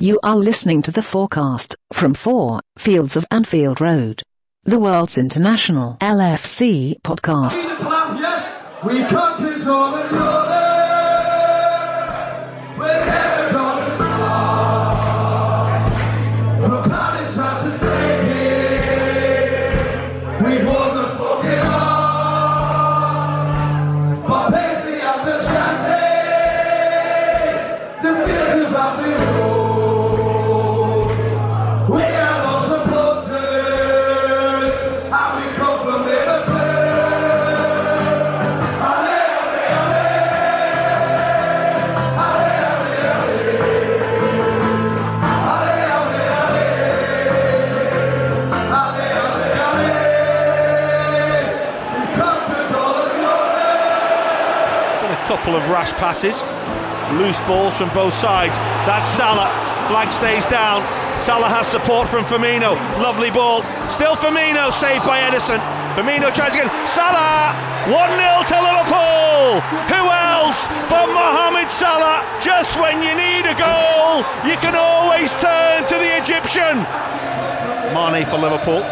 You are listening to the FOARcast from 4 Fields of Anfield Road, the world's international LFC podcast. Couple of rash passes, loose balls from both sides. That's Salah. Flag stays down. Salah has support from Firmino. Lovely ball. Still Firmino, saved by Ederson. Firmino tries again. Salah! 1 0 to Liverpool! Who else but Mohamed Salah? Just when you need a goal, you can always turn to the Egyptian. Mane for Liverpool.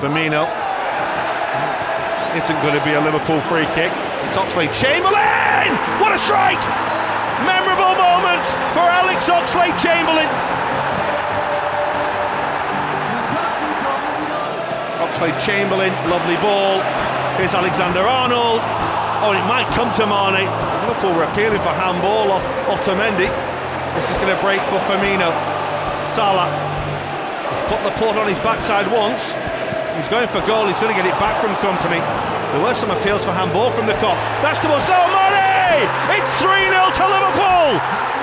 Firmino isn't going to be a Liverpool free kick. It's Oxlade Chamberlain! What a strike! Memorable moment for Alex Oxlade Chamberlain. Oxlade Chamberlain, lovely ball. Here's Alexander Arnold. Oh, it might come to Mane. Liverpool were appealing for handball off Otamendi. This is going to break for Firmino. Salah. He's put the port on his backside once. He's going for goal. He's going to get it back from Kompany. There were some appeals for handball from the Kop. That's to Osama Mane! It's 3 0 to Liverpool!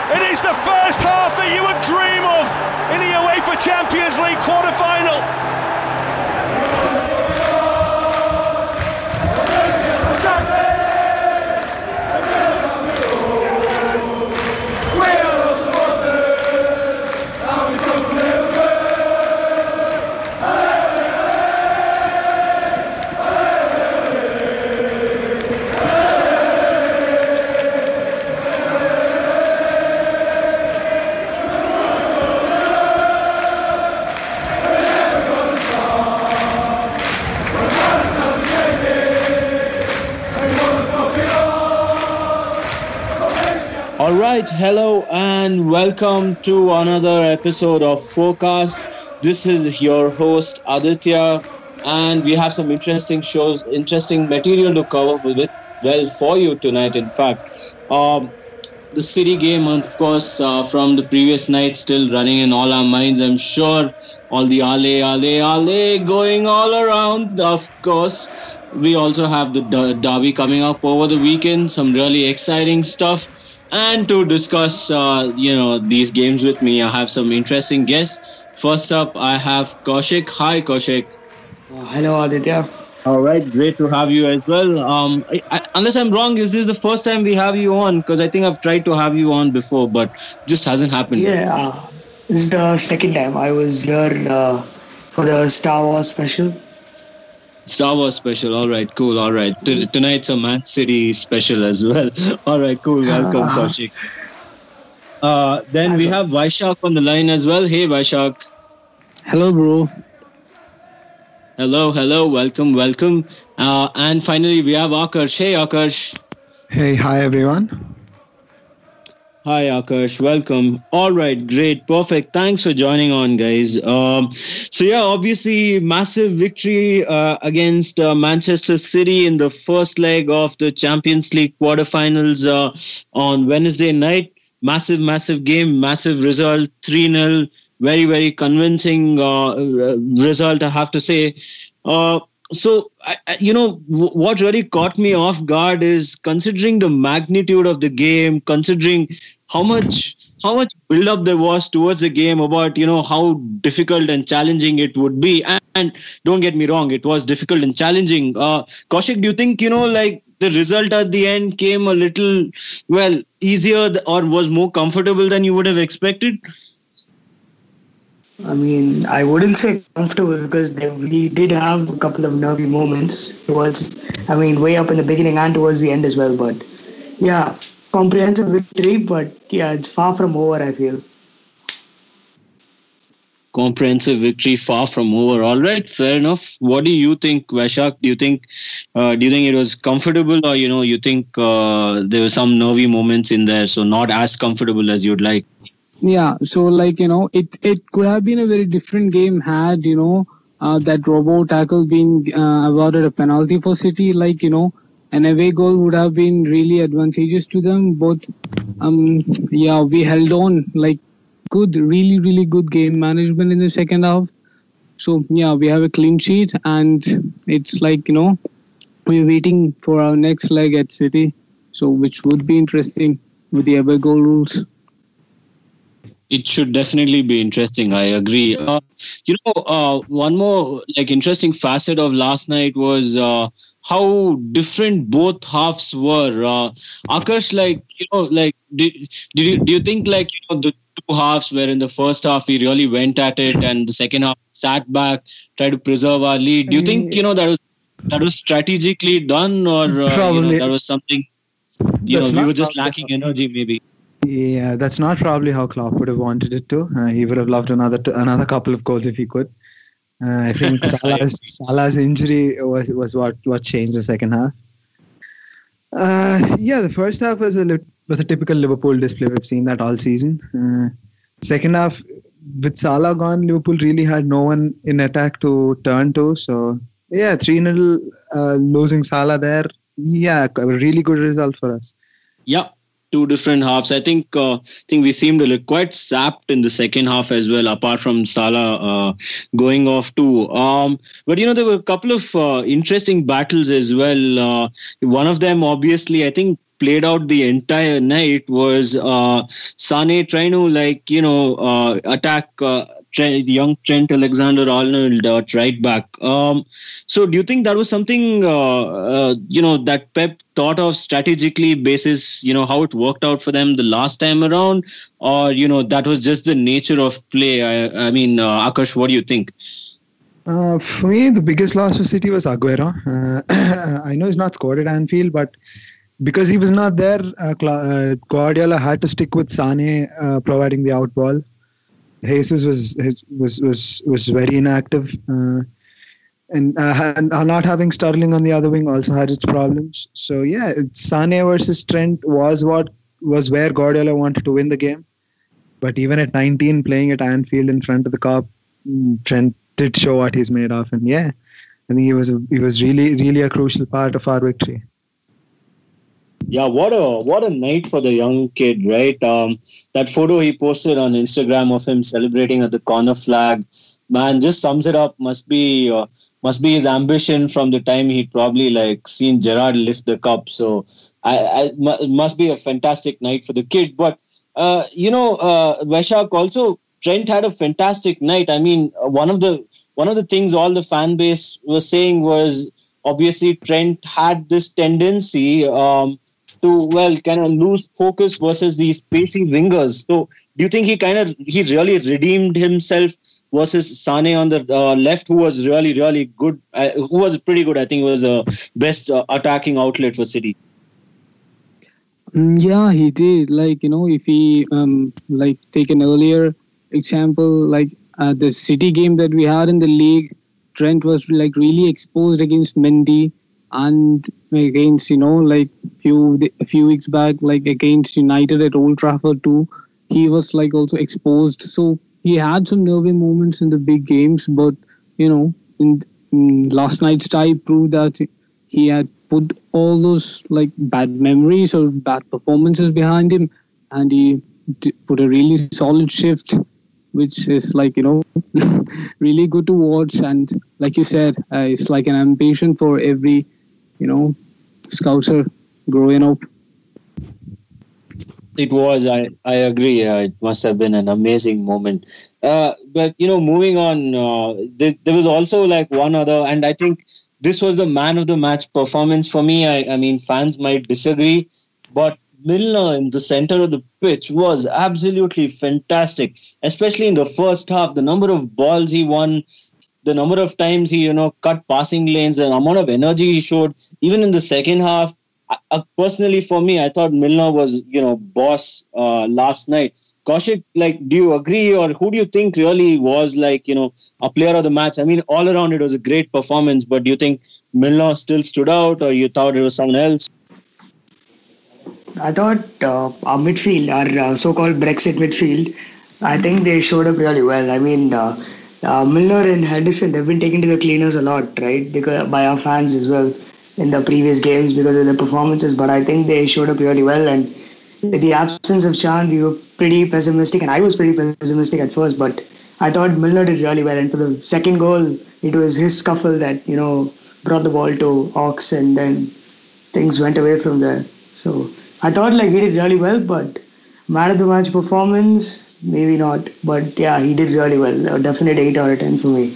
It is the first half that you would dream of in the UEFA Champions League quarter final. Right, hello and welcome to another episode of FOARcast. This is your host Aditya, and we have some interesting shows, interesting material to cover with well for you tonight. In fact, um, the City game, of course, uh, from the previous night, still running in all our minds. I'm sure all the allez, allez, allez going all around. Of course, we also have the derby coming up over the weekend. Some really exciting stuff. And to discuss, uh, you know, these games with me, I have some interesting guests. First up, I have Kaushik. Hi, Kaushik. Uh, hello, Aditya. All right, great to have you as well. Um, I, I, unless I'm wrong, is this the first time we have you on? Because I think I've tried to have you on before, but just hasn't happened. Yeah, uh, this is the second time I was here uh, for the Star Wars special. Star Wars special. All right, cool. All right. T- tonight's a Man City special as well. All right, cool. Welcome, Kaushik. Uh, then we have Vaishak on the line as well. Hey, Vaishak. Hello, bro. Hello, hello. Welcome, welcome. Uh, and finally, we have Akash. Hey, Akash. Hey, hi everyone. Hi, Akash. Welcome. All right, great, perfect. Thanks for joining on, guys. Um, so yeah, obviously, massive victory uh, against uh, Manchester City in the first leg of the Champions League quarterfinals uh, on Wednesday night. Massive, massive game, massive result, three 0 Very, very convincing uh, result, I have to say. So I- you know what really caught me off guard is considering the magnitude of the game considering how much how much build up there was towards the game about you know how difficult and challenging it would be. And, and don't get me wrong it was difficult and challenging. Uh Kaushik do you think you know like the result at the end came a little well easier or was more comfortable than you would have expected I mean, I wouldn't say comfortable because they, we did have a couple of nervy moments towards, I mean, way up in the beginning and towards the end as well. But yeah, comprehensive victory, but yeah, it's far from over, I feel. comprehensive victory far from over. All right, fair enough. What do you think, Vaishak? Do you think uh, do you think it was comfortable, or you know, you think uh, there were some nervy moments in there, so not as comfortable as you'd like? Yeah, so like you know, it it could have been a very different game had you know uh, that Robbo tackle been uh, awarded a penalty for City. Like you know, an away goal would have been really advantageous to them. Both, um, yeah, we held on like good, really, really good game management in the second half. So yeah, we have a clean sheet, and it's like you know, we're waiting for our next leg at City. So which would be interesting with the away goal rules it should definitely be interesting. I agree. Uh, you know, uh, one more like interesting facet of last night was uh, how different both halves were. Uh, Akash, like you know, like did, did you, do you think like you know the two halves where in the first half we really went at it and the second half sat back, tried to preserve our lead? Do you think you know that was that was strategically done or uh, you know, that was something? You That's know, we were just lacking energy, maybe. Yeah, that's not probably how Klopp would have wanted it to. Uh, he would have loved another t- another couple of goals if he could. Uh, I think Salah's, Salah's injury was was what what changed the second half. Uh, yeah, the first half was a was a typical Liverpool display. We've seen that all season. Uh, second half, with Salah gone, Liverpool really had no one in attack to turn to. So yeah, three 0 uh, losing Salah there. Yeah, a really good result for us. Yeah, two different halves. I think uh, I think we seemed a little quite sapped in the second half as well, apart from Salah uh, going off too. Um, but you know there were a couple of uh, interesting battles as well. Uh, one of them, obviously, I think played out the entire night was uh, Sane trying to like you know uh, attack uh, young Trent Alexander Arnold at right back. Um, so, do you think that was something uh, uh, you know that Pep thought of strategically, basis you know how it worked out for them the last time around, or you know that was just the nature of play? I, I mean, uh, Akash, what do you think? Uh, for me, the biggest loss for City was Aguero. Uh, I know he's not scored at Anfield, but because he was not there, uh, uh Guardiola had to stick with Sane uh, providing the out ball. Jesus was was was was very inactive, uh, and, uh, and not having Sterling on the other wing also had its problems. So yeah, Sane versus Trent was what was where Guardiola wanted to win the game. But even at 19, playing at Anfield in front of the Kop, mm, Trent did show what he's made of, and yeah, I think he was a, he was really really a crucial part of our victory yeah what a what a night for the young kid right? Um that photo he posted on instagram of him celebrating at the corner flag man just sums it up. Must be uh, must be his ambition from the time he'd probably like seen gerard lift the cup. So I, I it must be a fantastic night for the kid. But uh you know uh Vaishak also Trent had a fantastic night. I mean, one of the one of the things all the fan base was saying was obviously Trent had this tendency um, to well kind of lose focus versus these pacey wingers. So do you think he kind of he really redeemed himself versus Sane on the uh, left, who was really really good, uh, who was pretty good. I think was the best uh, attacking outlet for City. Mm, yeah, he did. Like you know, if he um like take an earlier example, like uh, the City game that we had in the league, Trent was like really exposed against Mendy and against you know like few a few weeks back like against United at Old Trafford too. He was like also exposed. So he had some nervy moments in the big games but you know in, in last night's tie proved that he had put all those like bad memories or bad performances behind him and he put a really solid shift which is like you know really good to watch. And like you said uh, it's like an ambition for every you know, Scouser growing up. It was. I I agree. Uh, it must have been an amazing moment. Uh, but you know, moving on, uh, there, there was also like one other, and I think this was the man of the match performance for me. I, I mean, fans might disagree, but Milner in the center of the pitch was absolutely fantastic, especially in the first half. The number of balls he won, the number of times he you know cut passing lanes, the amount of energy he showed, even in the second half. Uh, personally, for me, I thought Milner was you know boss uh, last night. Kaushik, like, do you agree, or who do you think really was like, you know, a player of the match? I mean, all around it was a great performance, but do you think Milner still stood out, or you thought it was someone else? I thought uh, our midfield, our uh, so-called Brexit midfield, I think they showed up really well. I mean, uh, uh, Milner and Henderson, they've been taken to the cleaners a lot, right? Because by our fans as well in the previous games because of their performances. But I think they showed up really well. And the absence of Can, we were pretty pessimistic, and I was pretty pessimistic at first. But I thought Milner did really well. And for the second goal, it was his scuffle that you know brought the ball to Ox, and then things went away from there. So I thought like he did really well, but man of the match performance, maybe not. But yeah, he did really well. A definite 8 out of 10 for me.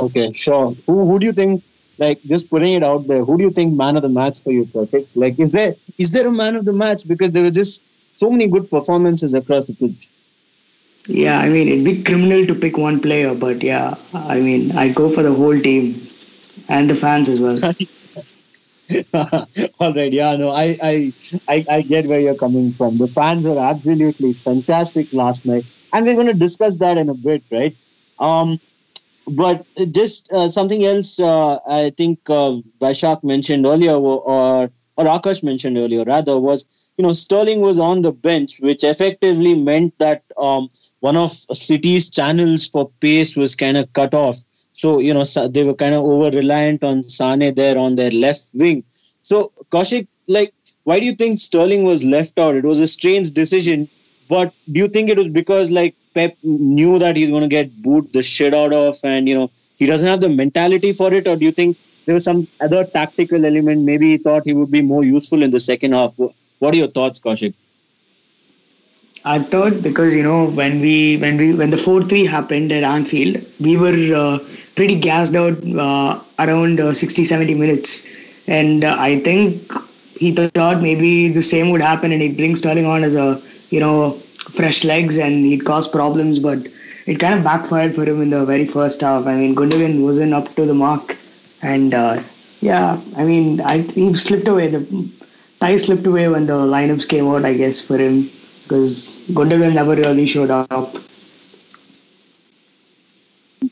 Okay, sure. Who, who do you think, like, just putting it out there, who do you think man of the match for you, Perfect? Like, is there is there a man of the match? Because there were just so many good performances across the pitch. Yeah, I mean, it'd be criminal to pick one player, but yeah, I mean, I go for the whole team and the fans as well. All right, yeah, no, I, I, I, I get where you're coming from. The fans were absolutely fantastic last night, and we're going to discuss that in a bit, right? Um, but just uh, something else, uh, I think uh, Vaishak mentioned earlier, or or Akash mentioned earlier, rather, was you know Sterling was on the bench, which effectively meant that um, one of City's channels for pace was kind of cut off. So, you know, they were kind of over reliant on Sane there on their left wing. So, Kaushik, like, why do you think Sterling was left out? It was a strange decision, but do you think it was because, like, Pep knew that he's going to get booed the shit out of and, you know, he doesn't have the mentality for it? Or do you think there was some other tactical element? Maybe he thought he would be more useful in the second half. What are your thoughts, Kaushik? I thought because you know when we when we when the four three happened at Anfield, we were uh, pretty gassed out uh, around uh, 60 70 minutes, and uh, I think he thought maybe the same would happen and he'd bring Sterling on as a you know fresh legs and he'd cause problems, but it kind of backfired for him in the very first half. I mean Gundogan wasn't up to the mark, and uh, yeah, I mean I he slipped away the tie slipped away when the lineups came out. I guess for him because Gundogan never really showed up.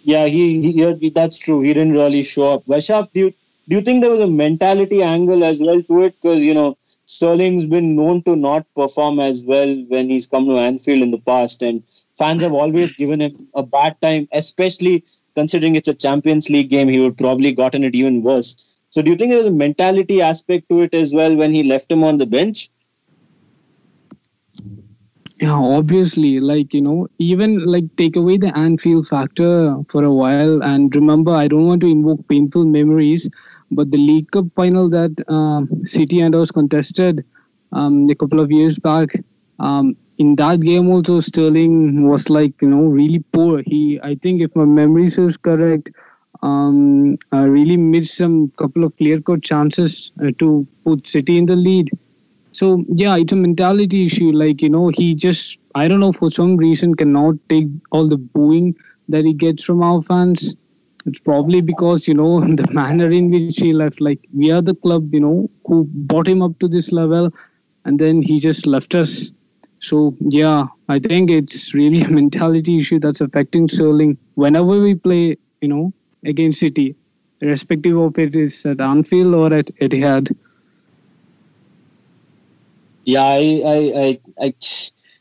Yeah, he, he that's true. He didn't really show up. Vaishak, do you do you think there was a mentality angle as well to it? Because you know Sterling's been known to not perform as well when he's come to Anfield in the past, and fans have always given him a bad time, especially considering it's a Champions League game. He would probably gotten it even worse. So, do you think there was a mentality aspect to it as well when he left him on the bench? Yeah, obviously, like you know, even like take away the Anfield factor for a while, and remember, I don't want to invoke painful memories, but the League Cup final that um, City and us contested um, a couple of years back, um, in that game also Sterling was like you know really poor. He, I think, if my memory serves correct, um, uh, really missed some couple of clear-cut chances uh, to put City in the lead so yeah it's a mentality issue. Like you know he just i don't know for some reason cannot take all the booing that he gets from our fans. It's probably because you know the manner in which he left. Like we are the club you know who brought him up to this level and then he just left us. So yeah i think it's really a mentality issue that's affecting sterling whenever we play you know against city irrespective of it is at anfield or at etihad yeah, I, I, I, I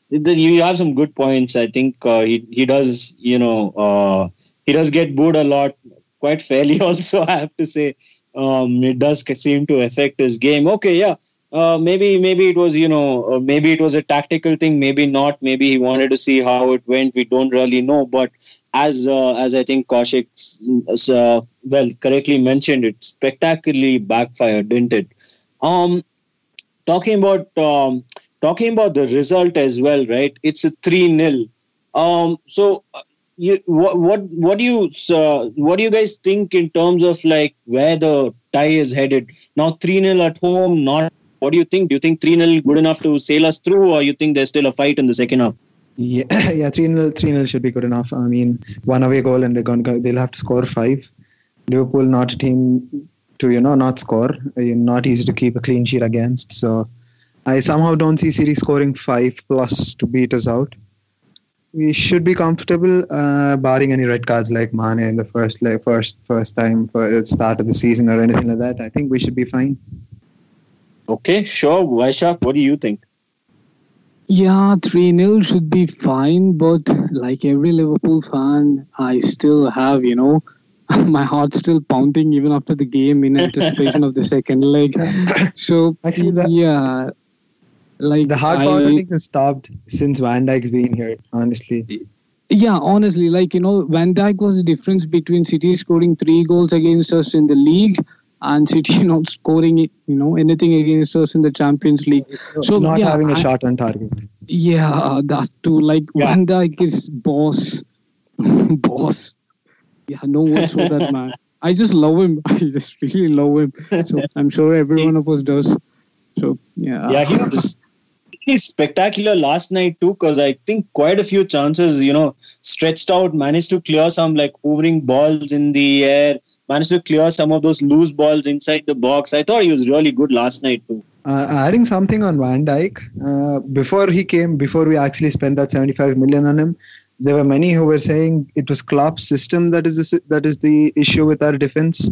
you have some good points. I think uh, he he does, you know, uh, he does get booed a lot, quite fairly. Also, I have to say, um, it does seem to affect his game. Okay, yeah, uh, maybe maybe it was you know uh, maybe it was a tactical thing, maybe not. Maybe he wanted to see how it went. We don't really know. But as uh, as I think Kaushik uh, well correctly mentioned, it spectacularly backfired, didn't it? Um, talking about um, talking about the result as well, right? It's a three 0 Um, so, uh, you, what what what do you uh, what do you guys think in terms of like where the tie is headed now? Three 0 at home, not. What do you think? Do you think three 0 good enough to sail us through, or you think there's still a fight in the second half? Yeah, yeah, three 0 three 0 should be good enough. I mean, one away goal and they're to they'll have to score five. Liverpool not a team to you know not score. Not easy to keep a clean sheet against. So I somehow don't see City scoring five plus to beat us out. We should be comfortable, uh, barring any red cards like Mane in the first like first first time for the start of the season or anything like that. I think we should be fine. Okay, sure. Vaishak, what do you think? Yeah, 3 0 should be fine, but like every Liverpool fan, I still have, you know, my heart still pounding even after the game in anticipation of the second leg. So, Actually, yeah, like The heart pounding has stopped since Van Dijk's been here. Honestly, Yeah, honestly, like you know, Van Dijk was the difference between City scoring three goals against us in the league and City not scoring it, you know, anything against us in the Champions League. So not yeah, having a shot on target. Yeah, that too. Like Yeah. Van Dijk is boss, boss. Yeah, no words for that man. I just love him. I just really love him. So I'm sure every one of us does. So yeah, yeah, he was he's spectacular last night too, because I think quite a few chances, you know, stretched out, managed to clear some like hovering balls in the air, managed to clear some of those loose balls inside the box. I thought he was really good last night too. Uh, adding something on Van Dijk, uh, before he came, before we actually spent that 75 million on him, there were many who were saying it was Klopp's system that is the, that is the issue with our defense.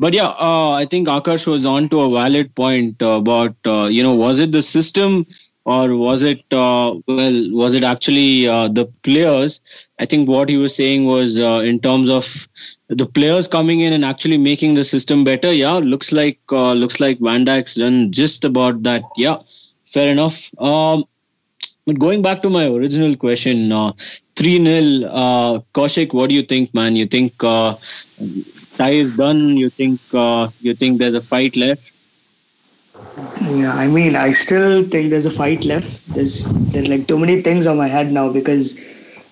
But yeah, uh, I think Akash was on to a valid point about uh, you know was it the system or was it uh, well was it actually uh, the players? I think what he was saying was in terms of the players coming in and actually making the system better. Yeah, looks like looks like Van Dijk's done just about that. Yeah, fair enough. Um, but going back to my original question, uh, three 0 uh, Kaushik, what do you think, man? You think? Uh, tie is done you think uh, you think there's a fight left Yeah, I mean, I still think there's a fight left. There's there's like too many things on my head now because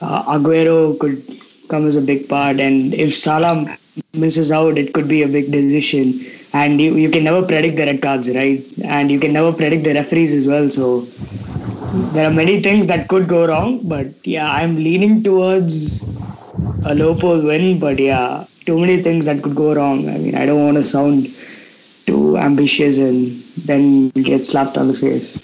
uh, Aguero could come as a big part, and if Salah misses out, it could be a big decision. And you, you can never predict the red cards, right? And you can never predict the referees as well. So there are many things that could go wrong. But yeah, I'm leaning towards a Liverpool win. But yeah, too many things that could go wrong. I mean, I don't want to sound too ambitious and then get slapped on the face.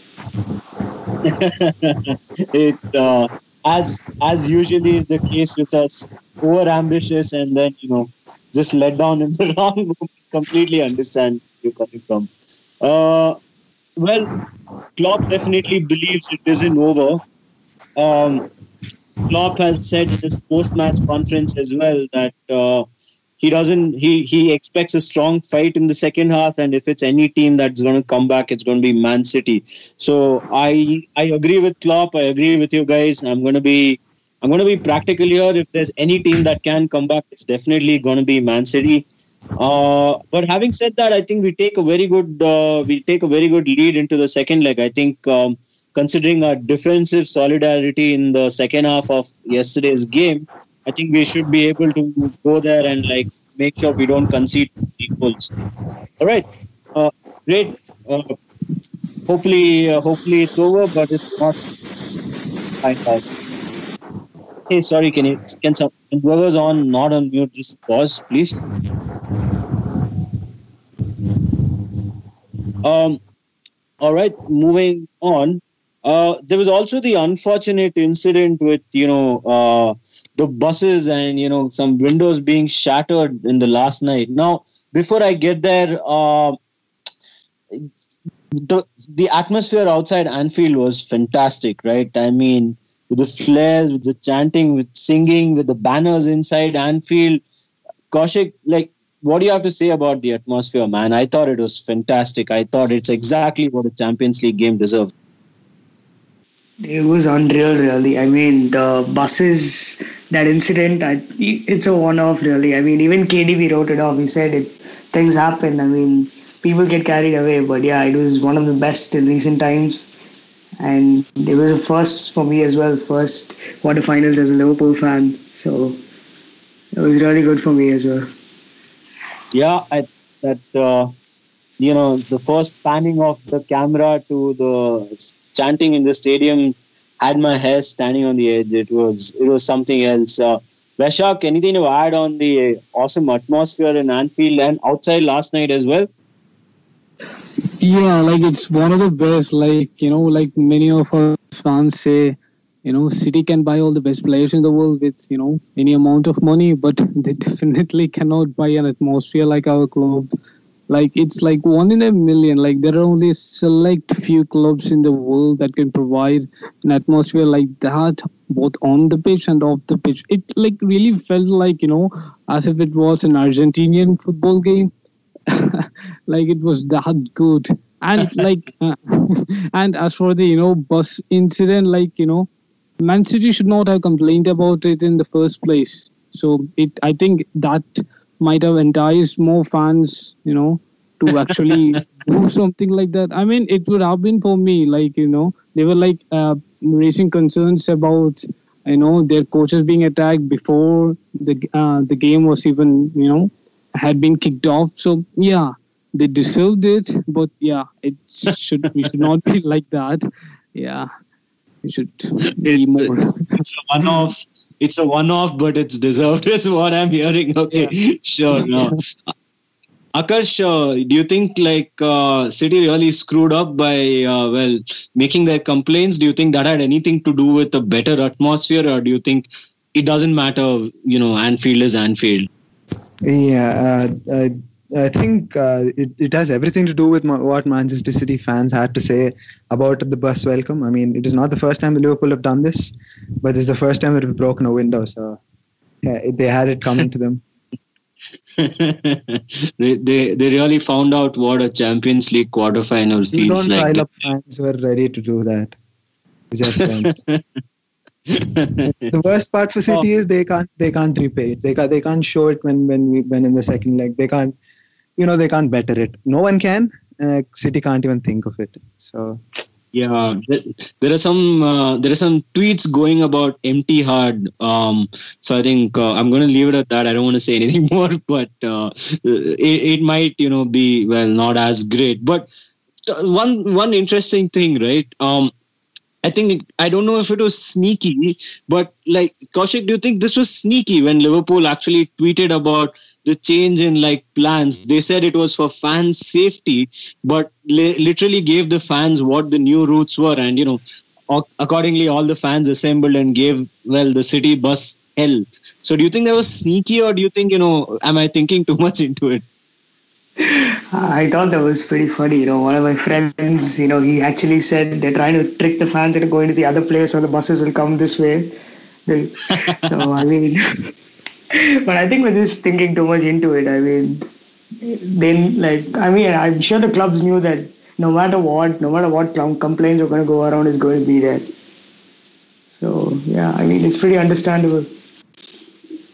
it uh, as as usually is the case with us over ambitious and then you know just let down in the wrong completely understand you're coming from uh, well Klopp definitely believes it isn't over. Um, Klopp has said in his post-match conference as well that uh, he doesn't he he expects a strong fight in the second half and if it's any team that's going to come back it's going to be man city. So i i agree with klopp. I agree with you guys. I'm going to be i'm going to be practical here. If there's any team that can come back it's definitely going to be man city uh, but having said that i think we take a very good uh, we take a very good lead into the second leg i think um, considering our defensive solidarity in the second half of yesterday's game I think we should be able to go there and like make sure we don't concede equals. All right, uh, great. Uh, hopefully, uh, hopefully it's over, but it's not. Hey, sorry. Can you can some whoever's on not on mute just pause, please? Um. All right, moving on. Uh, there was also the unfortunate incident with you know uh, the buses and you know some windows being shattered in the last night. Now, before I get there, uh, the the atmosphere outside Anfield was fantastic, right? I mean, with the flares, with the chanting, with singing, with the banners inside Anfield. Kaushik, like, what do you have to say about the atmosphere, man? I thought it was fantastic. I thought it's exactly what a Champions League game deserves. It was unreal, really. I mean, the buses, that incident, I, it's a one off, really. I mean, even KDB wrote it off. He said it, things happen. I mean, people get carried away. But yeah, it was one of the best in recent times. And it was a first for me as well, first quarterfinals as a Liverpool fan. So it was really good for me as well. yeah I, that uh, you know the first panning of the camera to the chanting in the stadium had my hair standing on the edge it was it was something else uh, Vaishak, anything to add on the awesome atmosphere in Anfield and outside last night as well? Yeah, like it's one of the best. Like you know, like many of us fans say, you know, City can buy all the best players in the world with you know any amount of money, but they definitely cannot buy an atmosphere like our club. Like it's like one in a million. Like there are only select few clubs in the world that can provide an atmosphere like that, both on the pitch and off the pitch. It like really felt like you know as if it was an Argentinian football game like it was that good. And like uh, and as for the you know bus incident like you know man city should not have complained about it in the first place. So it i think that might have enticed more fans you know to actually do something like that. I mean it would have been for me like you know they were like uh, raising concerns about you know their coaches being attacked before the uh, the game was even you know had been kicked off. So yeah, they deserved it, but yeah, it should we should not be like that. Yeah, it should be It- more. it's a one-off. It's a one-off, but it's deserved. Is what I'm hearing. Okay, sure. No. Akash, uh, do you think like uh, City really screwed up by uh, well making their complaints? Do you think that had anything to do with a better atmosphere, or do you think it doesn't matter? You know, Anfield is Anfield. Yeah, uh, uh, I think uh, it, it has everything to do with ma- what Manchester City fans had to say about the bus welcome. I mean, it is not the first time the Liverpool have done this, but it's the first time that we've broken a window. So, yeah, they had it coming to them. they, they they really found out what a Champions League quarterfinal You feels don't like. pile up fans who are ready to do that. Just don't. the worst part for City is they can't they can't repay it. They can't they can't show it when when we when in the second leg. They can't you know they can't better it. No one can. Uh, City can't even think of it. So Yeah, there are some uh, there are some tweets going about empty hard. Um, so I think uh, I'm going to leave it at that. I don't want to say anything more, but uh, it, it might you know be well not as great. But uh, one one interesting thing, right? Um, I think I don't know if it was sneaky, but like Kaushik, do you think this was sneaky when Liverpool actually tweeted about the change in like plans? They said it was for fans' safety, but li- literally gave the fans what the new routes were, and you know, ac- accordingly, all the fans assembled and gave well the city bus hell. So, do you think that was sneaky, or do you think you know? Am I thinking too much into it? I thought that was pretty funny. You know, one of my friends, you know, he actually said they're trying to trick the fans into going to the other place, so the buses will come this way. So I mean, but I think we're just thinking too much into it. I mean, then like I mean, I'm sure the clubs knew that no matter what, no matter what complaints are going to go around, is going to be there. So yeah, I mean, it's pretty understandable.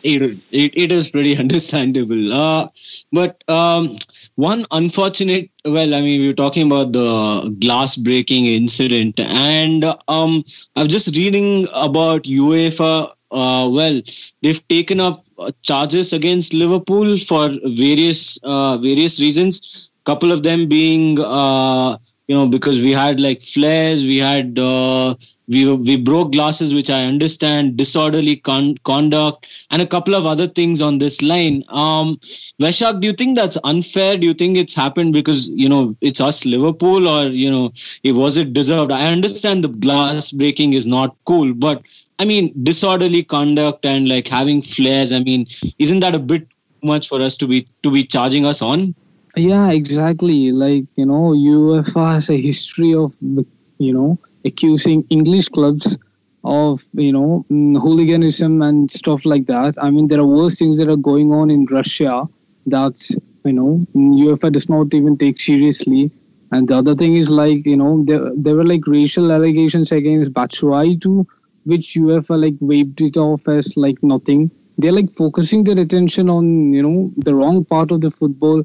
It, it, it is pretty understandable. Uh, but um, one unfortunate, well, I mean, we were talking about the glass breaking incident, and um, I'm just reading about UEFA. Uh, well, they've taken up uh, charges against Liverpool for various uh, various reasons. Couple of them being, uh, you know, because we had like flares, we had uh, we we broke glasses, which I understand, disorderly con- conduct, and a couple of other things on this line. Um, Vaishak, do you think that's unfair? Do you think it's happened because you know it's us Liverpool, or you know, it was it deserved? I understand the glass breaking is not cool, but I mean disorderly conduct and like having flares. I mean, isn't that a bit much for us to be to be charging us on? Yeah, exactly. Like, you know, UEFA has a history of, you know, accusing English clubs of, you know, mm, hooliganism and stuff like that. I mean, there are worse things that are going on in Russia that, you know, UEFA does not even take seriously. And the other thing is like, you know, there, there were like racial allegations against Batshuayi too, which UEFA like waved it off as like nothing. They're like focusing their attention on, you know, the wrong part of the football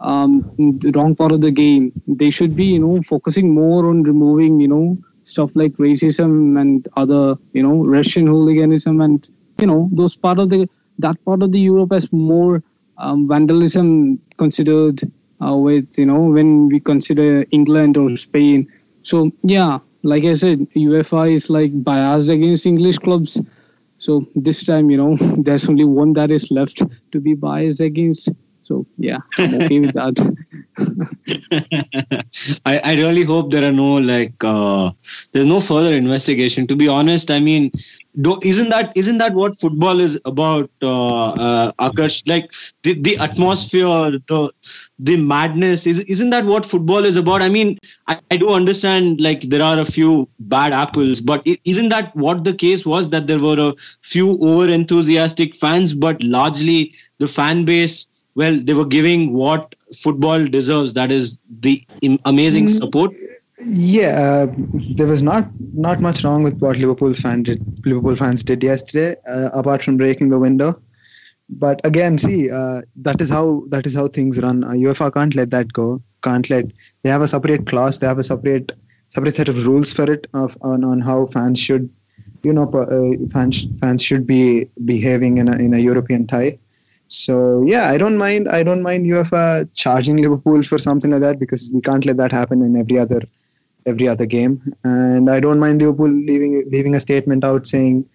um, the wrong part of the game. They should be, you know, focusing more on removing, you know, stuff like racism and other, you know, Russian hooliganism and, you know, those part of the that part of the Europe has more um, vandalism considered uh, with, you know, when we consider England or Spain. So yeah, like I said, UEFA is like biased against English clubs. So this time, you know, there's only one that is left to be biased against. So yeah, I'm okay with that. I, I really hope there are no like uh, there's no further investigation. To be honest, I mean, do, isn't that isn't that what football is about, uh, uh, Akash? Like the, the atmosphere, the the madness. Is isn't that what football is about? I mean, I, I do understand like there are a few bad apples, but is isn't that what the case was? That there were a few over enthusiastic fans, but largely the fan base well they were giving what football deserves that is the amazing Mm. support Yeah, uh, there was not not much wrong with what Liverpool's fan did, Liverpool fans did yesterday, uh, apart from breaking the window. But again, see, uh, that is how that is how things run. Uh, UEFA can't let that go. Can't let. They have a separate clause. They have a separate separate set of rules for it of on, on how fans should, you know, uh, fans fans should be behaving in a in a European tie. So yeah, I don't mind. I don't mind UEFA charging Liverpool for something like that because we can't let that happen in every other every other game. And I don't mind Liverpool leaving leaving a statement out saying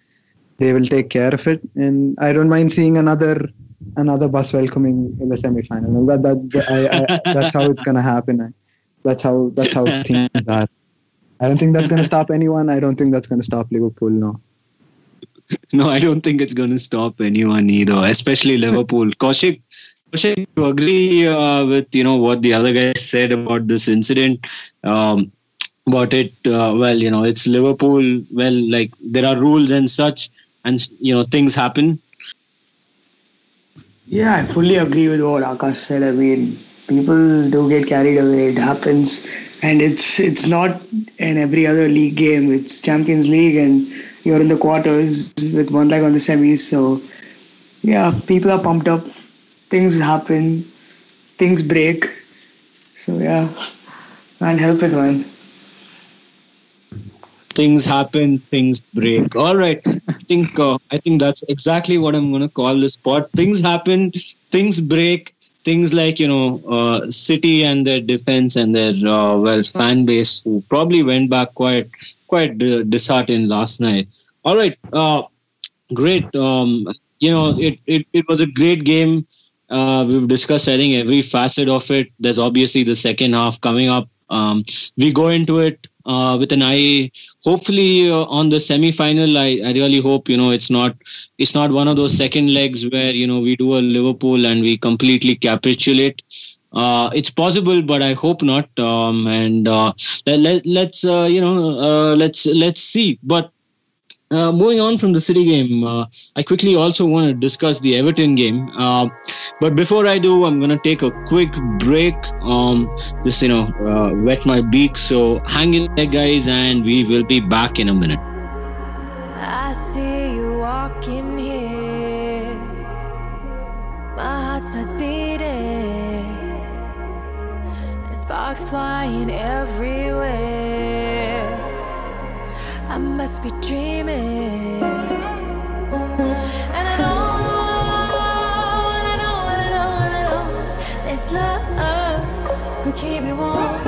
they will take care of it. And I don't mind seeing another another bus welcoming in the semi final. That, that, that I, I, that's how it's gonna happen. That's how that's how things are. I don't think that's gonna stop anyone. I don't think that's gonna stop Liverpool. No. No i don't think it's going to stop anyone either especially liverpool kaushik kaushik you agree uh, with you know what the other guys said about this incident um, about it uh, well you know it's liverpool well like there are rules and such and you know things happen Yeah, I fully agree with what Akash said. I mean, people do get carried away. It happens, and it's it's not in every other league game. It's Champions League, and you're in the quarters with one leg on the semis. So, yeah, people are pumped up. Things happen. Things break. So yeah, can't help it, man. things happen things break all right i think uh, i think that's exactly what i'm going to call this pod things happen things break things like you know uh, city and their defense and their uh, well fan base who probably went back quite quite disheartened last night. All right uh, great um, you know it, it it was a great game. Uh, we've discussed i think every facet of it. There's obviously the second half coming up. Um, we go into it uh, with an eye hopefully uh, on the semi final I, I really hope you know it's not it's not one of those second legs where you know we do a liverpool and we completely capitulate uh, it's possible but i hope not um, and uh, let, let's uh, you know uh, let's let's see but uh, moving on from the City game, uh, I quickly also want to discuss the Everton game. But before I do, I'm to take a quick break. Um, just, you know, wet my beak. So hang in there, guys, and we will be back in a minute. I see you walking Sparks flying everywhere. I must be dreaming. And I I I I this love could keep me warm.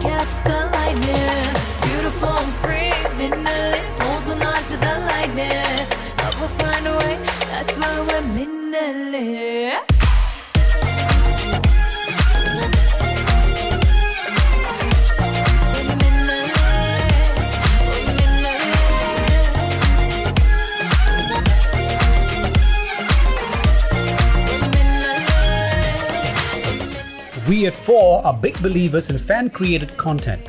Catch the lightning. Beautiful and free, midnight, holding on to the lightning. Love will find a way, that's why we're midnight. We at 4 are big believers in fan created content.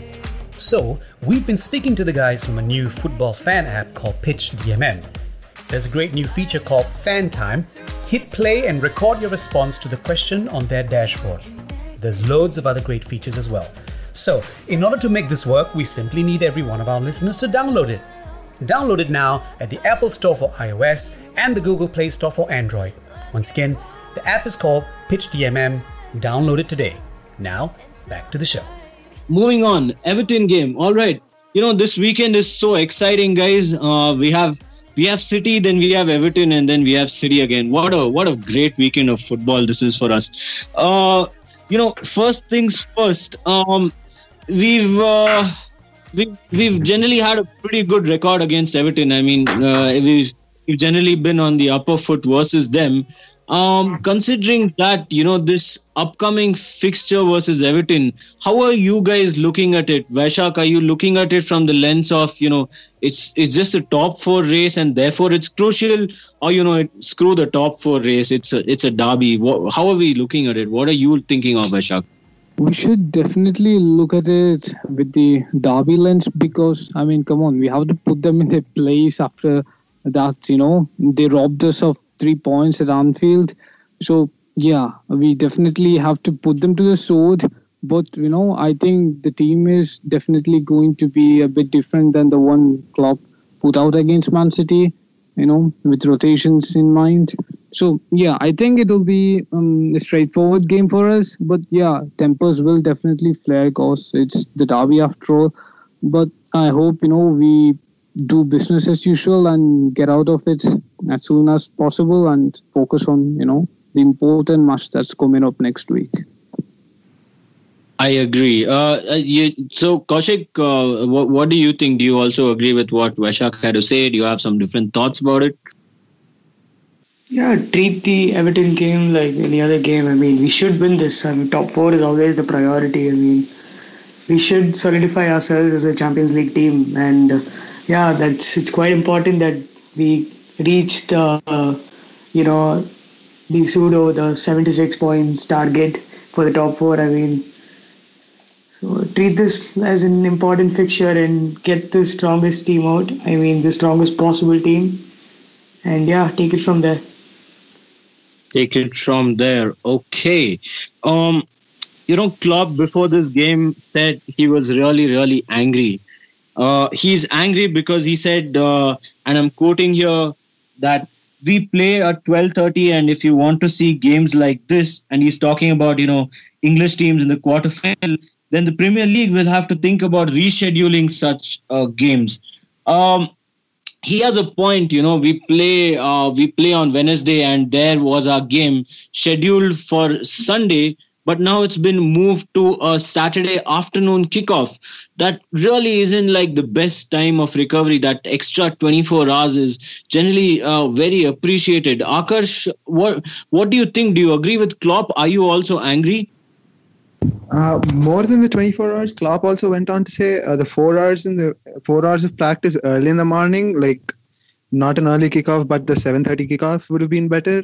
So, we've been speaking to the guys from a new football fan app called Pitch DMM. There's a great new feature called Fan Time. Hit play and record your response to the question on their dashboard. There's loads of other great features as well. So, in order to make this work, we simply need every one of our listeners to download it. Download it now at the Apple Store for iOS and the Google Play Store for Android. Once again, the app is called Pitch DMM. Download it today. Now, back to the show. Moving on, Everton game. All right. You know, this weekend is so exciting, guys. Uh, we have we have City, then we have Everton, and then we have City again. What a what a great weekend of football this is for us. Uh, you know, first things first. Um, we've uh, we've we've generally had a pretty good record against Everton. I mean, uh, we've we've generally been on the upper foot versus them. Um, considering that, you know, this upcoming fixture versus Everton, how are you guys looking at it? Vaishak, are you looking at it from the lens of, you know, it's it's just a top four race and therefore it's crucial, or you know, it, screw the top four race, it's a it's a derby. What, how are we looking at it? What are you thinking of, Vaishak? We should definitely look at it with the derby lens because I mean, come on, we have to put them in their place after that. You know, they robbed us of three points at Anfield. So yeah, we definitely have to put them to the sword. But you know, I think the team is definitely going to be a bit different than the one Klopp put out against Man City. You know, with rotations in mind. So yeah, I think it'll be um, a straightforward game for us. But yeah, tempers will definitely flare because it's the derby after all. But I hope you know we do business as usual and get out of it as soon as possible and focus on you know the important match that's coming up next week. I agree. Uh, uh, you, so, Kaushik, uh, what, what do you think? Do you also agree with what Vaishak had to say? Do you have some different thoughts about it? Yeah, treat the Everton game like any other game. I mean, we should win this. I mean, top four is always the priority. I mean, we should solidify ourselves as a Champions League team, and uh, yeah, that's it's quite important that we reach the uh, you know the pseudo the 76 points target for the top four. I mean, so treat this as an important fixture and get the strongest team out. I mean, the strongest possible team, and yeah, take it from there. Take it from there. Okay. Um, you know, Klopp before this game said he was really, really angry. Uh, he's angry because he said, uh, and I'm quoting here, that we play at 12:30, and if you want to see games like this, and he's talking about you know English teams in the quarterfinal, then the Premier League will have to think about rescheduling such uh, games. Um, he has a point you know we play uh, we play on wednesday and there was our game scheduled for sunday but now it's been moved to a saturday afternoon kickoff. That really isn't like the best time of recovery. That extra 24 hours is generally uh, very appreciated. Akarsh what what do you think? Do you agree with klopp? Are you also angry? Uh, more than the 24 hours, Klopp also went on to say uh, the four hours in the four hours of practice early in the morning, like not an early kickoff, but the 7:30 kickoff would have been better.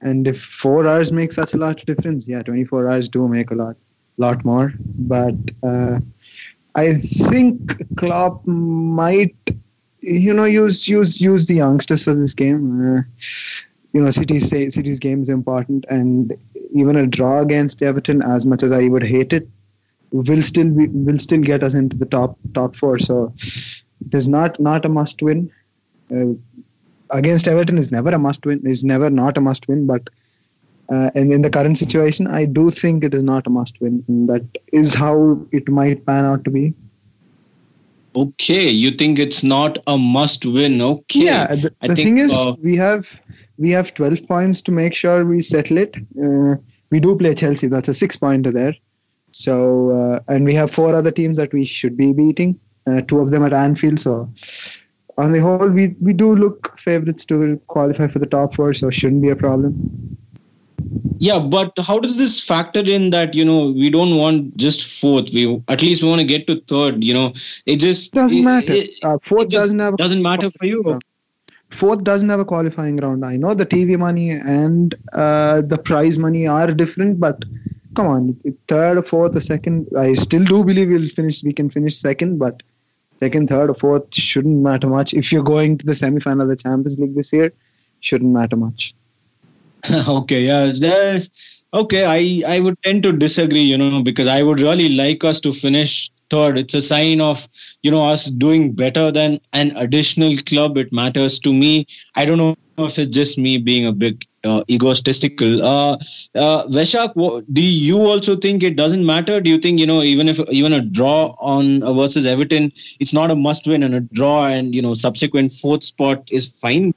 And if four hours make such a large difference, yeah, 24 hours do make a lot, lot more. But uh, I think Klopp might, you know, use use use the youngsters for this game. Uh, you know, City's City's game is important, and even a draw against Everton, as much as I would hate it, will still be will still get us into the top top four. So it is not not a must win. Uh, against Everton is never a must win. Is never not a must win. But uh, and in the current situation, I do think it is not a must win. That is how it might pan out to be. okay you think it's not a must win okay Yeah, the, I the think, thing is, uh, we have we have 12 points to make sure we settle it. Uh, we do play Chelsea. That's a six pointer there. So uh, and we have four other teams that we should be beating. Uh, two of them at Anfield. So on the whole, we we do look favourites to qualify for the top four. So shouldn't be a problem. Yeah, but how does this factor in that you know we don't want just fourth? We at least we want to get to third. You know, it just Doesn't it- matter. it- Uh, fourth doesn't have a doesn't matter for you. fourth doesn't have a qualifying round. I know the TV money and uh, the prize money are different, but come on, third or fourth or second, I still do believe we'll finish. We can finish second, but second, third, or fourth shouldn't matter much. If you're going to the semi-final of the Champions League this year, shouldn't matter much. okay, yeah, there's okay. I I would tend to disagree. You know, because I would really like us to finish third. It's a sign of you know us doing better than an additional club. It matters to me. I don't know if it's just me being a big uh, egotistical. Uh, uh, Vaishak, do you also think it doesn't matter? Do you think you know even if even a draw on uh, versus Everton, it's not a must-win, and a draw and you know subsequent fourth spot is fine?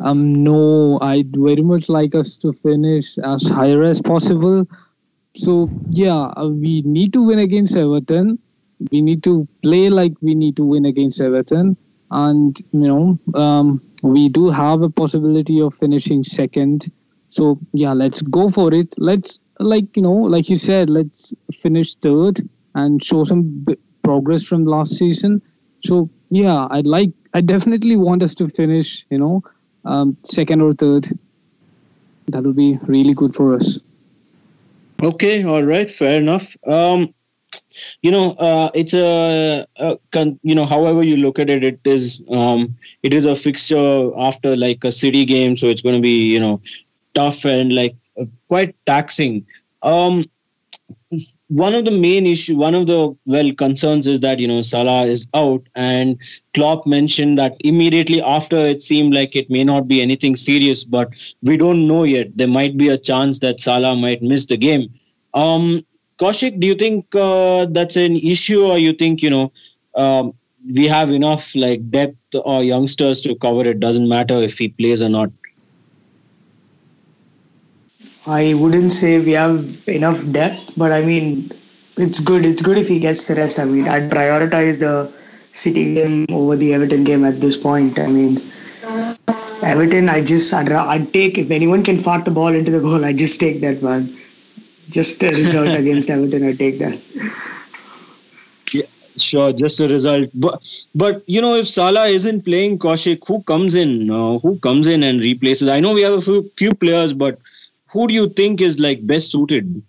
Um, no, I'd very much like us to finish as higher as possible. So yeah, uh, we need to win against Everton. We need to play like we need to win against Everton, and you know, um, we do have a possibility of finishing second. So yeah, let's go for it. Let's like you know, like you said, let's finish third and show some b- progress from last season. So yeah, I'd like, I definitely want us to finish, you know, um, second or third. That will be really good for us. Okay, all right, fair enough. Um, you know, uh, it's a, a con- you know, however you look at it, it is um, it is a fixture after like a city game, so it's going to be you know tough and like uh, quite taxing. Um, one of the main issue, one of the well concerns is that you know Salah is out, and Klopp mentioned that immediately after it seemed like it may not be anything serious, but we don't know yet. There might be a chance that Salah might miss the game. Um, Kaushik, do you think uh, that's an issue, or you think you know um, we have enough like depth or youngsters to cover it? Doesn't matter if he plays or not. I wouldn't say we have enough depth, but I mean, it's good. It's good if he gets the rest. I mean, I'd prioritize the City game over the Everton game at this point. I mean, Everton, I just, I'd, I'd take, if anyone can fart the ball into the goal, I'd just take that one. Just a result against Everton, I'd take that. Yeah, sure, just a result. But but you know, if Salah isn't playing Kaushik, who comes in? Uh, who comes in and replaces? I know we have a few, few players, but who do you think is like best suited?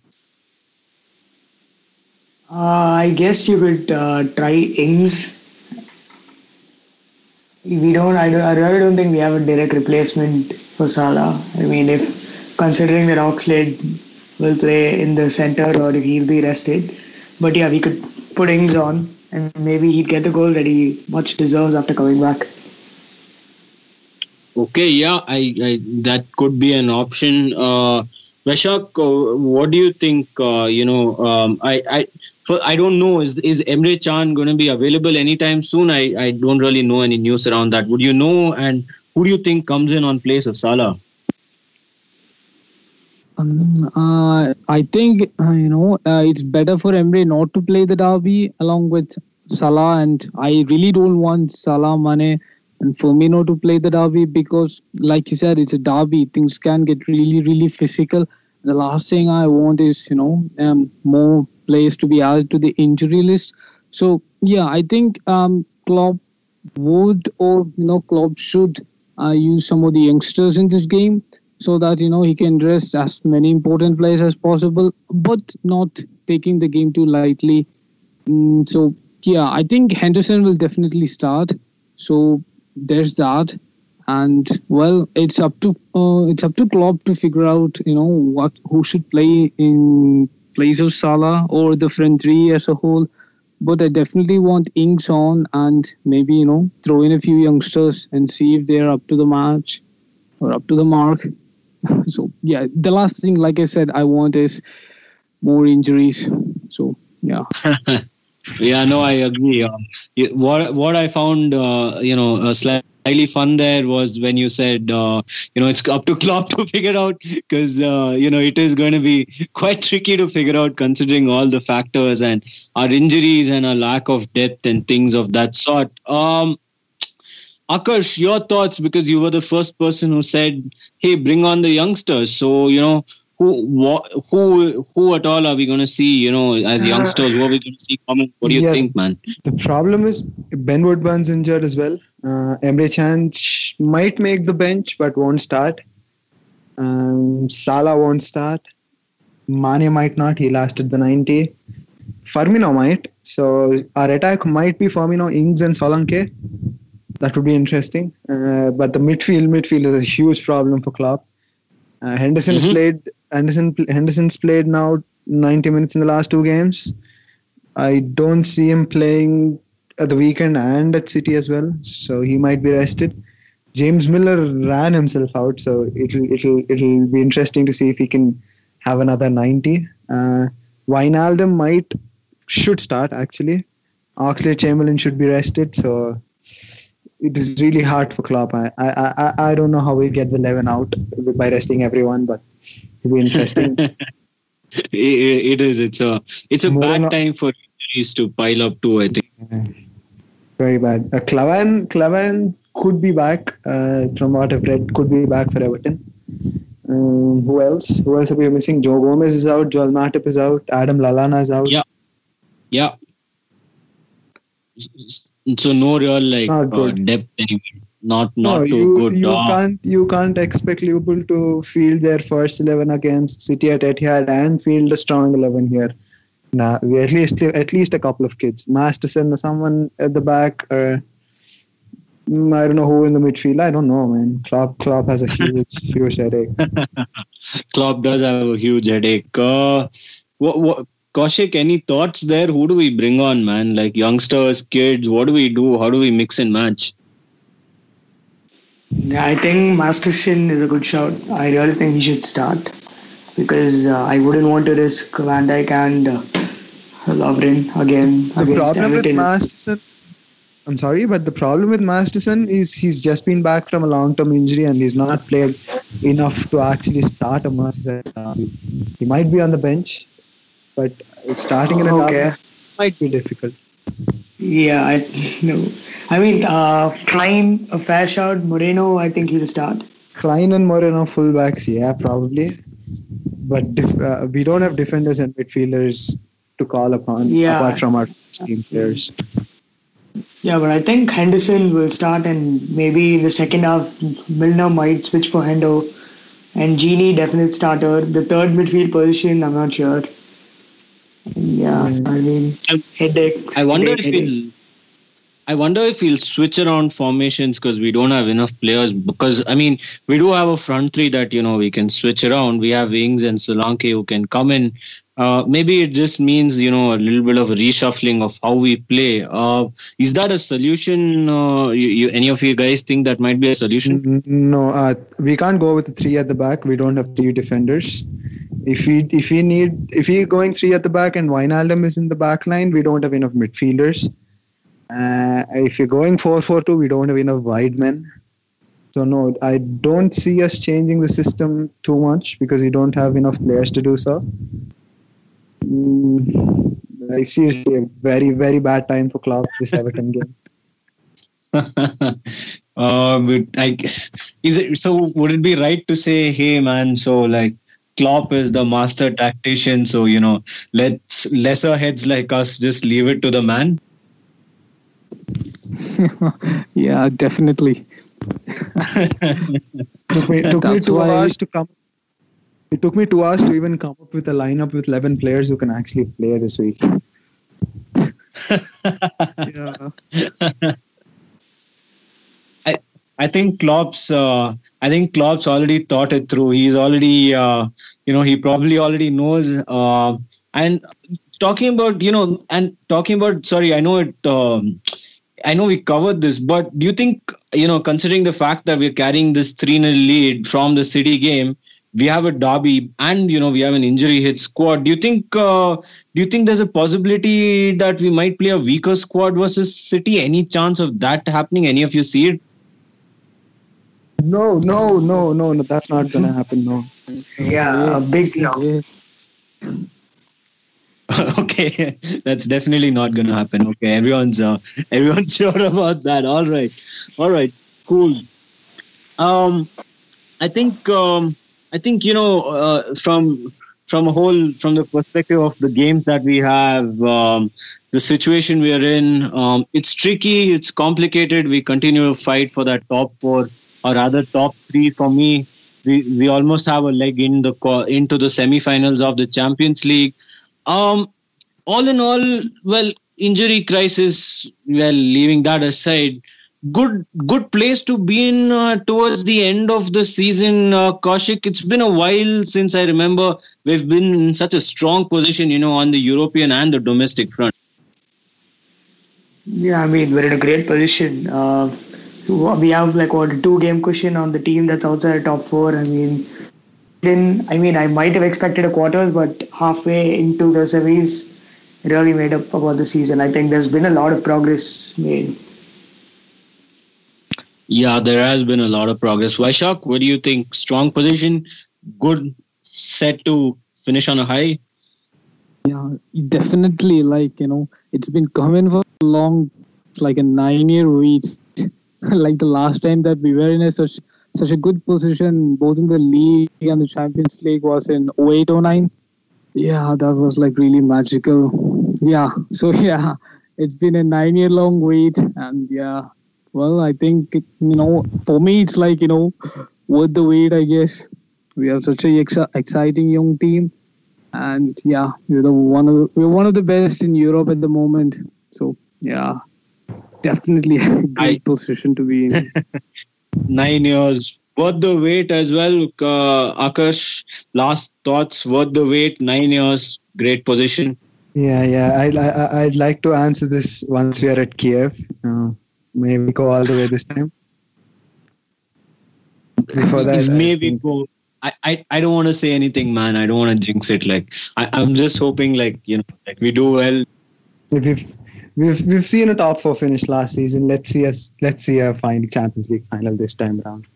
Uh, I guess you could uh, try Ings. We don't. I, don't. I really don't think we have a direct replacement for Salah. I mean, if considering that Oxlade will play in the center or if he'll be rested, but yeah, we could put Ings on and maybe he'd get the goal that he much deserves after coming back. Okay, yeah, I, I that could be an option. Uh, Vaishak, uh, what do you think? Uh, you know, um, I, I, for, I don't know. Is is Emre Can going to be available anytime soon? I, I don't really know any news around that. Would you know? And who do you think comes in on place of Salah? Uh, I think uh, you know uh, it's better for Emre not to play the derby along with Salah, and I really don't want Salah, Mane, and Firmino to play the derby because, like you said, it's a derby. Things can get really, really physical. The last thing I want is you know um, more players to be added to the injury list. So yeah, I think um, Klopp would or you know Klopp should uh, use some of the youngsters in this game so that you know he can rest as many important players as possible, but not taking the game too lightly. Mm, so yeah, I think Henderson will definitely start. So there's that, and well, it's up to uh, it's up to Klopp to figure out you know what who should play in place of Salah or the front three as a whole. But I definitely want Ings on and maybe you know throw in a few youngsters and see if they're up to the match or up to the mark. so yeah, the last thing, like I said, I want is more injuries. So yeah. Yeah, no, I agree. Um, what what I found, uh, you know, uh, slightly fun there was when you said, uh, you know, it's up to Klopp to figure out because uh, you know it is going to be quite tricky to figure out considering all the factors and our injuries and our lack of depth and things of that sort. Um, Akash, your thoughts because you were the first person who said, "Hey, bring on the youngsters." So you know, who what, who who at all are we going to see? You know, as youngsters, who are we going to see coming? What do you think, man? The problem is Ben Woodburn's injured as well. Uh, Emre sh- might make the bench but won't start. Um, Salah won't start. Mane might not. He lasted the 90. Firmino might. So our attack might be Firmino, Ings, and Solanke. That would be interesting. Uh, but the midfield, midfield is a huge problem for Klopp. Uh, Henderson's Mhm. played. Henderson, Henderson's played now 90 minutes in the last two games. I don't see him playing at the weekend and at City as well, so he might be rested. James Milner ran himself out, so it'll it'll it'll be interesting to see if he can have another 90. Uh, Wijnaldum might should start actually. Oxlade Chamberlain should be rested, so it is really hard for Klopp. I I I, I don't know how we'll get the 11 out by resting everyone, but it'll be interesting. it, it is. It's a it's a Moreno- bad time for injuries to pile up too. I think. Very bad. Uh, Klavan Klavan could be back uh, from what I've read. Could be back for Everton. Um, who else? Who else are we missing? Joe Gomez is out. Joel Matip is out. Adam Lallana is out. Yeah. Yeah. So no real like Not uh, depth anymore. Not not no, too you, good. You Uh, can't you can't expect Liverpool to field their first eleven against City at Etihad and field a strong eleven here. Nah, we at least at least a couple of kids. Masterson someone at the back or mm, I don't know who in the midfield. I don't know, man. Klopp Klopp has a huge huge headache. Klopp does have a huge headache. Uh, what, what, Kaushik, any thoughts there? Who do we bring on, man? Like youngsters, kids. What do we do? How do we mix and match? Yeah, I think Masterson is a good shout. I really think he should start because uh, I wouldn't want to risk Van Dijk and uh, Lovren again the against problem with Masterson, I'm sorry, but the problem with Masterson is he's just been back from a long-term injury and he's not played enough to actually start a match. Uh, He might be on the bench, but starting in a Okay. derby might be difficult. Yeah, I no. I mean, uh, Klein, a fair. Moreno, I think he'll start. Klein and Moreno fullbacks, yeah, probably, but def- uh, we don't have defenders and midfielders to call upon Yeah. apart from our team players. Yeah, but I think Henderson will start, and maybe in the second half, Milner might switch for Hendo, and Gini definite starter. The third midfield position, I'm not sure. Yeah, I mean, headaches. I wonder headache, if he'll. I wonder if he'll switch around formations because we don't have enough players. Because I mean, we do have a front three that you know we can switch around. We have Ings and Solanke who can come in. Uh, maybe it just means you know a little bit of reshuffling of how we play. Uh, is that a solution? Uh, you, you, any of you guys think that might be a solution? No, uh, we can't go with three at the back. We don't have three defenders. If we if we need if we're going three at the back and Wijnaldum is in the back line, we don't have enough midfielders. Uh, if you're going four four two, we don't have enough wide men. So no, I don't see us changing the system too much because we don't have enough players to do so. Mm, like seriously, a very very bad time for Klopp this Everton game. uh, but I, is it so? Would it be right to say, hey man, so like Klopp is the master tactician, so you know, let's lesser heads like us just leave it to the man. yeah, definitely. took me, took me two hours to come. It took me two hours to even come up with a lineup with 11 players who can actually play this week. yeah. I think Klopp's. Uh, I think Klopp's already thought it through. He's already, uh, you know, he probably already knows. Uh, and talking about, you know, and talking about. Sorry, I know it. Um, I know we covered this, but do you think, you know, considering the fact that we're carrying this 3 0 lead from the City game, we have a derby and, you know, we have an injury hit squad. Do you think, uh, do you think there's a possibility that we might play a weaker squad versus City? Any chance of that happening? Any of you see it? No, no, no, no, no. That's not gonna happen. No. Yeah, a big no. okay that's definitely not going to happen okay everyone's uh, everyone's sure about that all right all right cool um i think um i think you know uh, from from a whole from the perspective of the games that we have um the situation we are in um it's tricky it's complicated we continue to fight for that top four or rather top three for me we we almost have a leg in the into the semi-finals of the champions league um, all in all, well, injury crisis. Well, leaving that aside, good good place to be in uh, towards the end of the season. Uh, Kaushik, it's been a while since I remember we've been in such a strong position, you know, on the European and the domestic front. Yeah, I mean, we're in a great position. Uh, we have like what a two game cushion on the team that's outside the top four. I mean, then I mean I might have expected a quarters, but halfway into the series, really made up about the season. I think there's been a lot of progress made. Yeah, there has been a lot of progress. Vaishak, what do you think? Strong position, good set to finish on a high. Yeah, definitely. Like you know, it's been coming for a long, like a nine-year wait. like the last time that we were in a such such a good position, both in the league and the Champions League, was in 08 09. Yeah, that was like really magical. Yeah, so yeah, it's been a nine-year-long wait, and yeah, well, I think you know, for me, it's like you know, worth the wait. I guess we have such a ex- exciting young team and yeah, we're the one of the, we're one of the best in Europe at the moment. So yeah, definitely a great I- position to be in. Nine years, worth the wait as well. Uh, Akash, last thoughts, worth the wait. Nine years, great position. Yeah, yeah. I'd, I, I'd like to answer this once we are at Kiev. Uh, maybe go all the way this time. Before that, maybe think- go. I, I, I don't want to say anything, man. I don't want to jinx it. Like I, I'm just hoping, like you know, like we do well. we've we've we've seen a top four finish last season. Let's see us. Let's see a final Champions League final this time around.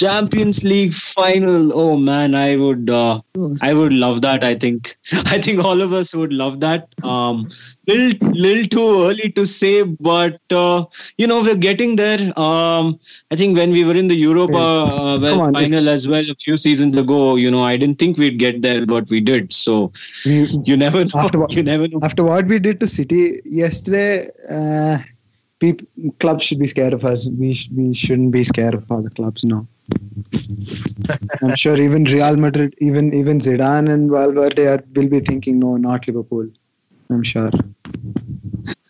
Champions League final. Oh man, I would uh, I would love that. I think I think all of us would love that. Um, little little too early to say, but uh, you know we're getting there. Um, I think when we were in the Europa uh, well, final as well a few seasons ago, you know I didn't think we'd get there, but we did. So you never know. After what- you never know. after what we did to City yesterday, uh, peop clubs should be scared of us. We sh- we shouldn't be scared of other clubs. No. I'm sure even Real Madrid, even even Zidane and Valverde are, will be thinking, no, not Liverpool. I'm sure.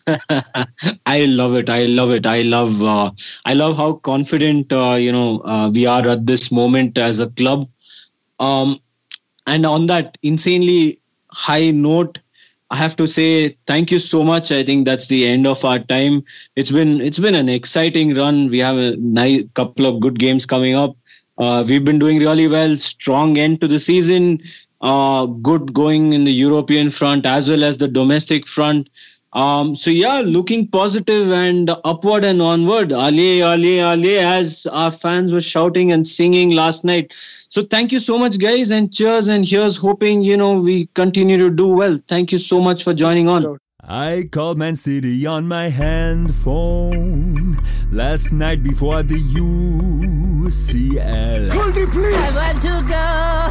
I love it. I love it. I love. Uh, I love how confident uh, you know uh, we are at this moment as a club. Um, and on that insanely high note, I have to say thank you so much. I think that's the end of our time. It's been it's been an exciting run. We have a nice couple of good games coming up. Uh, we've been doing really well. Strong end to the season. Uh, good going in the European front as well as the domestic front. Um, so yeah, looking positive and upward and onward. Allez, Allez, Allez, as our fans were shouting and singing last night. So thank you so much, guys, and cheers. And here's hoping you know we continue to do well. Thank you so much for joining on. I called Man City on my hand phone last night before the UCL. Goldie, please. I want to go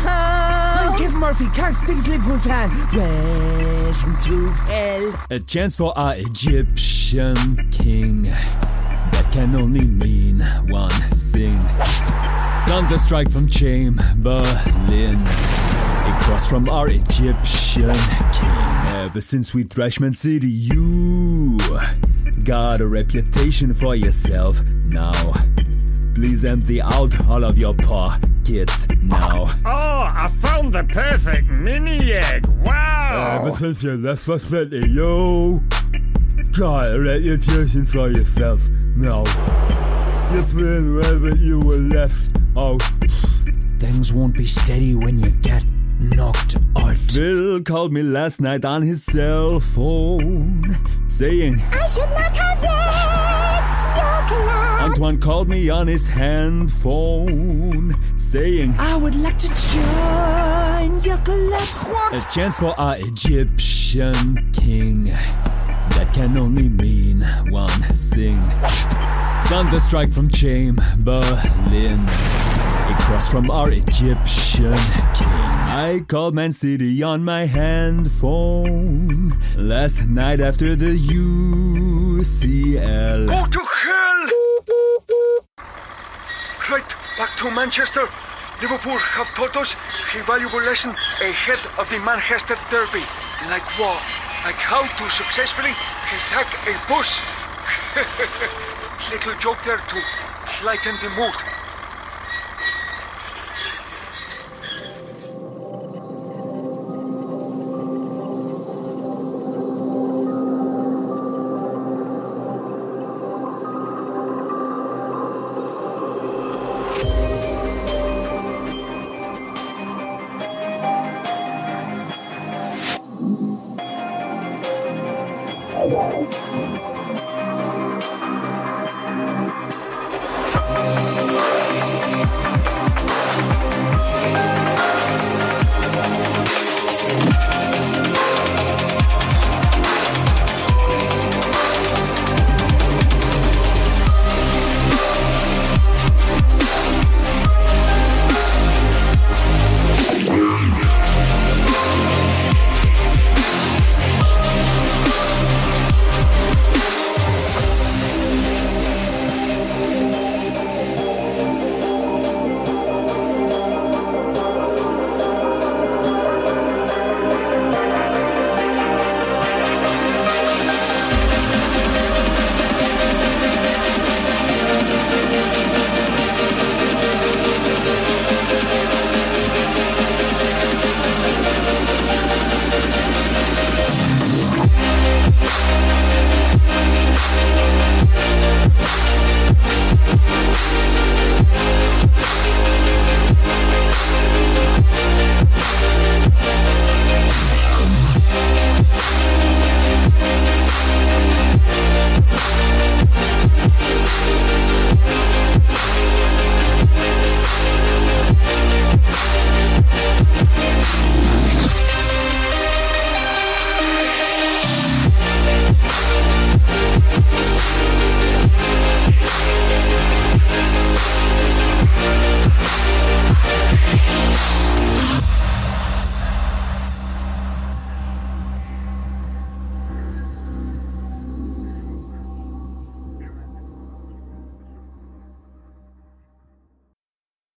home. Give Murphy, Kirk, biggest Liverpool fan. Welcome to hell. A chance for our Egyptian king. That can only mean one thing. Thunder strike from Chamberlain. Across from our Egyptian king. Ever since we thrashed Man City, you got a reputation for yourself now. Please empty out all of your pockets now. Oh, I found the perfect mini egg. Wow. Ever since you left us City, you got a reputation for yourself now. You're playing wherever you were left out. Things won't be steady when you get knocked out. Phil called me last night on his cell phone, saying I should not have left your club. Antoine called me on his hand phone, saying I would like to join your club. a chance for our Egyptian king. That can only mean one thing. Thunder strike from Chamberlain. Across from our Egyptian king. I called Man City on my hand phone last night after the UCL. Go to hell! Right, back to Manchester. Liverpool have taught us a valuable lesson ahead of the Manchester Derby. Like what? Like how to successfully attack a bus. Little joke there to lighten the mood.